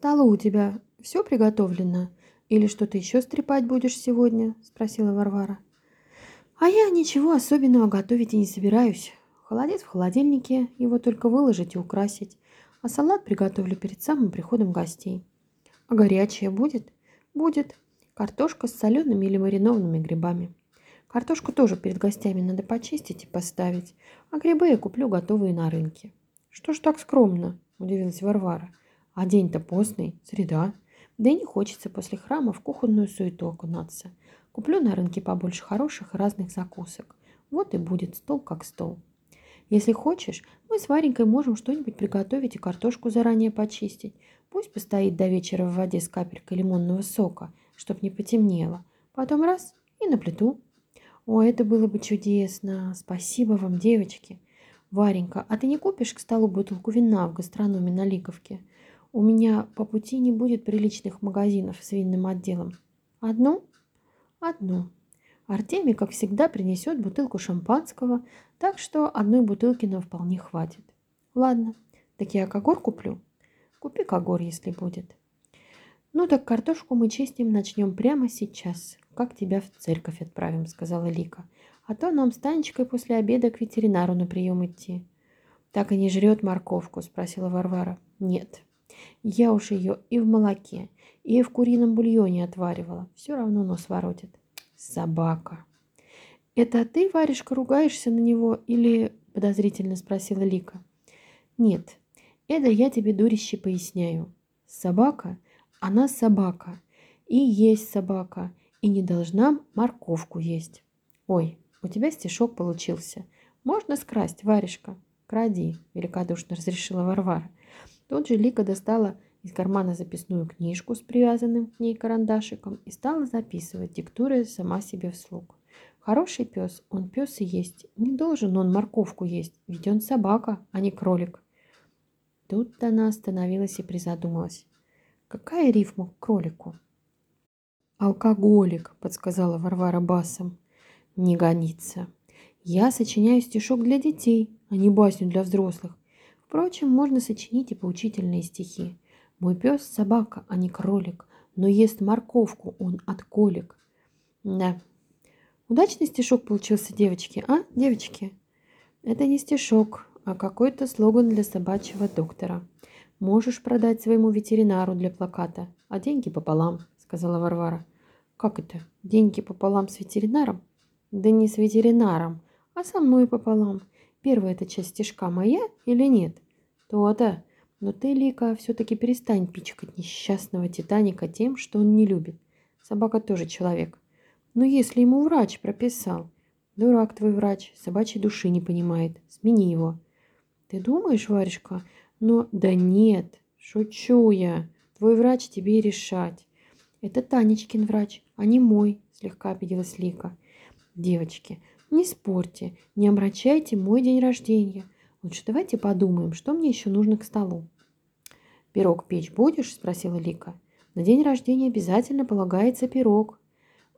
столу у тебя все приготовлено? Или что-то еще стрепать будешь сегодня?» – спросила Варвара. «А я ничего особенного готовить и не собираюсь. Холодец в холодильнике, его только выложить и украсить. А салат приготовлю перед самым приходом гостей. А горячее будет? Будет. Картошка с солеными или маринованными грибами. Картошку тоже перед гостями надо почистить и поставить, а грибы я куплю готовые на рынке. Что ж так скромно? Удивилась Варвара. А день-то постный, среда. Да и не хочется после храма в кухонную суету окунаться. Куплю на рынке побольше хороших разных закусок. Вот и будет стол как стол. Если хочешь, мы с Варенькой можем что-нибудь приготовить и картошку заранее почистить. Пусть постоит до вечера в воде с капелькой лимонного сока, чтоб не потемнело. Потом раз и на плиту. О, это было бы чудесно. Спасибо вам, девочки. Варенька, а ты не купишь к столу бутылку вина в гастрономе на Ликовке? У меня по пути не будет приличных магазинов с винным отделом. Одну? Одну. Артемий, как всегда, принесет бутылку шампанского, так что одной бутылки нам вполне хватит. Ладно, так я когор куплю. Купи когор, если будет. Ну так картошку мы чистим начнем прямо сейчас. Как тебя в церковь отправим, сказала Лика. А то нам с Танечкой после обеда к ветеринару на прием идти. Так и не жрет морковку, спросила Варвара. Нет, я уж ее и в молоке, и в курином бульоне отваривала. Все равно нос воротит. Собака. «Это ты, Варежка, ругаешься на него или...» – подозрительно спросила Лика. «Нет, это я тебе, дурище, поясняю. Собака, она собака, и есть собака, и не должна морковку есть. Ой, у тебя стишок получился. Можно скрасть, Варежка?» «Кради», – великодушно разрешила Варвара. Тут же Лика достала из кармана записную книжку с привязанным к ней карандашиком и стала записывать, диктуя сама себе вслух. Хороший пес, он пес и есть. Не должен он морковку есть, ведь он собака, а не кролик. Тут она остановилась и призадумалась. Какая рифма к кролику? «Алкоголик», — подсказала Варвара басом. «Не гонится. Я сочиняю стишок для детей, а не басню для взрослых. Впрочем, можно сочинить и поучительные стихи. Мой пес – собака, а не кролик, но ест морковку он от колик. Да, удачный стишок получился, девочки, а, девочки? Это не стишок, а какой-то слоган для собачьего доктора. Можешь продать своему ветеринару для плаката, а деньги пополам, сказала Варвара. Как это? Деньги пополам с ветеринаром? Да не с ветеринаром, а со мной пополам. Первая эта часть стишка моя или нет? То-то. Но ты, Лика, все-таки перестань пичкать несчастного Титаника тем, что он не любит. Собака тоже человек. Но если ему врач прописал... Дурак твой врач, собачьей души не понимает. Смени его. Ты думаешь, Варежка? Но да нет, шучу я. Твой врач тебе и решать. Это Танечкин врач, а не мой, слегка обиделась Лика. Девочки, не спорьте, не омрачайте мой день рождения. Лучше давайте подумаем, что мне еще нужно к столу. «Пирог печь будешь?» – спросила Лика. «На день рождения обязательно полагается пирог».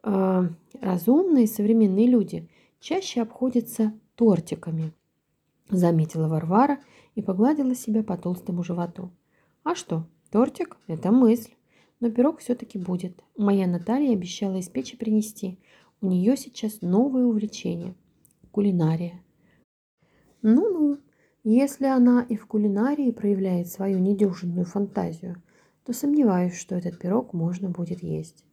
Э, разумные современные люди чаще обходятся тортиками, заметила Варвара и погладила себя по толстому животу. А что, тортик – это мысль. Но пирог все-таки будет. Моя Наталья обещала испечь и принести. У нее сейчас новое увлечение – кулинария. Ну-ну, если она и в кулинарии проявляет свою недюжинную фантазию, то сомневаюсь, что этот пирог можно будет есть.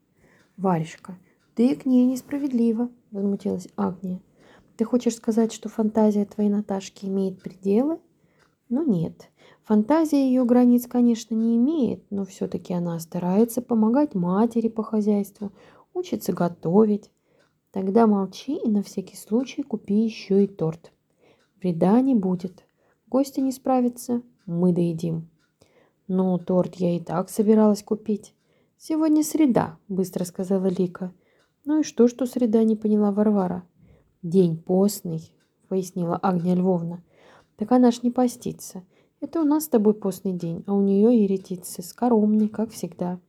Варежка, ты к ней несправедлива, возмутилась Агния. Ты хочешь сказать, что фантазия твоей Наташки имеет пределы? Ну нет, фантазия ее границ, конечно, не имеет, но все-таки она старается помогать матери по хозяйству, учится готовить. Тогда молчи и на всякий случай купи еще и торт. Вреда не будет. Гости не справятся, мы доедим. Ну, торт я и так собиралась купить. Сегодня среда, быстро сказала Лика. Ну и что, что среда, не поняла Варвара. День постный, пояснила Агния Львовна. Так она ж не постится. Это у нас с тобой постный день, а у нее еретицы, скоромный, как всегда.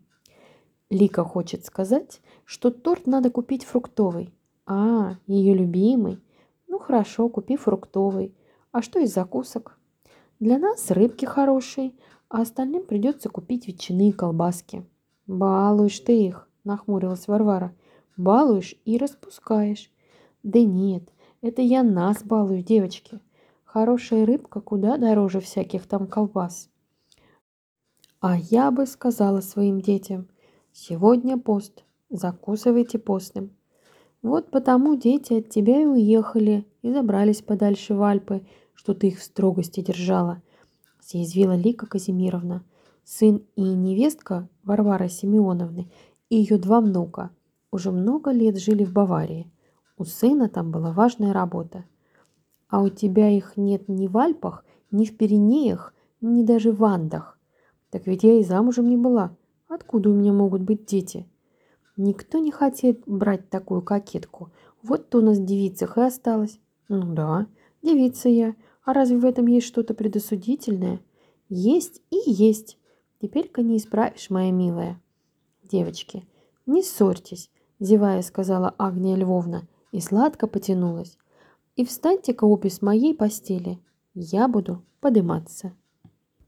Лика хочет сказать, что торт надо купить фруктовый. А, ее любимый. Ну хорошо, купи фруктовый. А что из закусок? Для нас рыбки хорошие, а остальным придется купить ветчины и колбаски. Балуешь ты их, нахмурилась Варвара. Балуешь и распускаешь. Да нет, это я нас балую, девочки. Хорошая рыбка куда дороже всяких там колбас. А я бы сказала своим детям, сегодня пост, закусывайте постным. Вот потому дети от тебя и уехали, и забрались подальше в Альпы, что ты их в строгости держала, съязвила Лика Казимировна. Сын и невестка Варвары Семеновны и ее два внука уже много лет жили в Баварии. У сына там была важная работа. А у тебя их нет ни в Альпах, ни в Пиренеях, ни даже в Андах. Так ведь я и замужем не была. Откуда у меня могут быть дети? Никто не хотел брать такую кокетку. Вот-то у нас в девицах и осталось. Ну да, девица я. А разве в этом есть что-то предосудительное? Есть и есть. Теперь-ка не исправишь, моя милая. Девочки, не ссорьтесь, зевая сказала Агния Львовна и сладко потянулась. И встаньте-ка обе с моей постели. Я буду подыматься.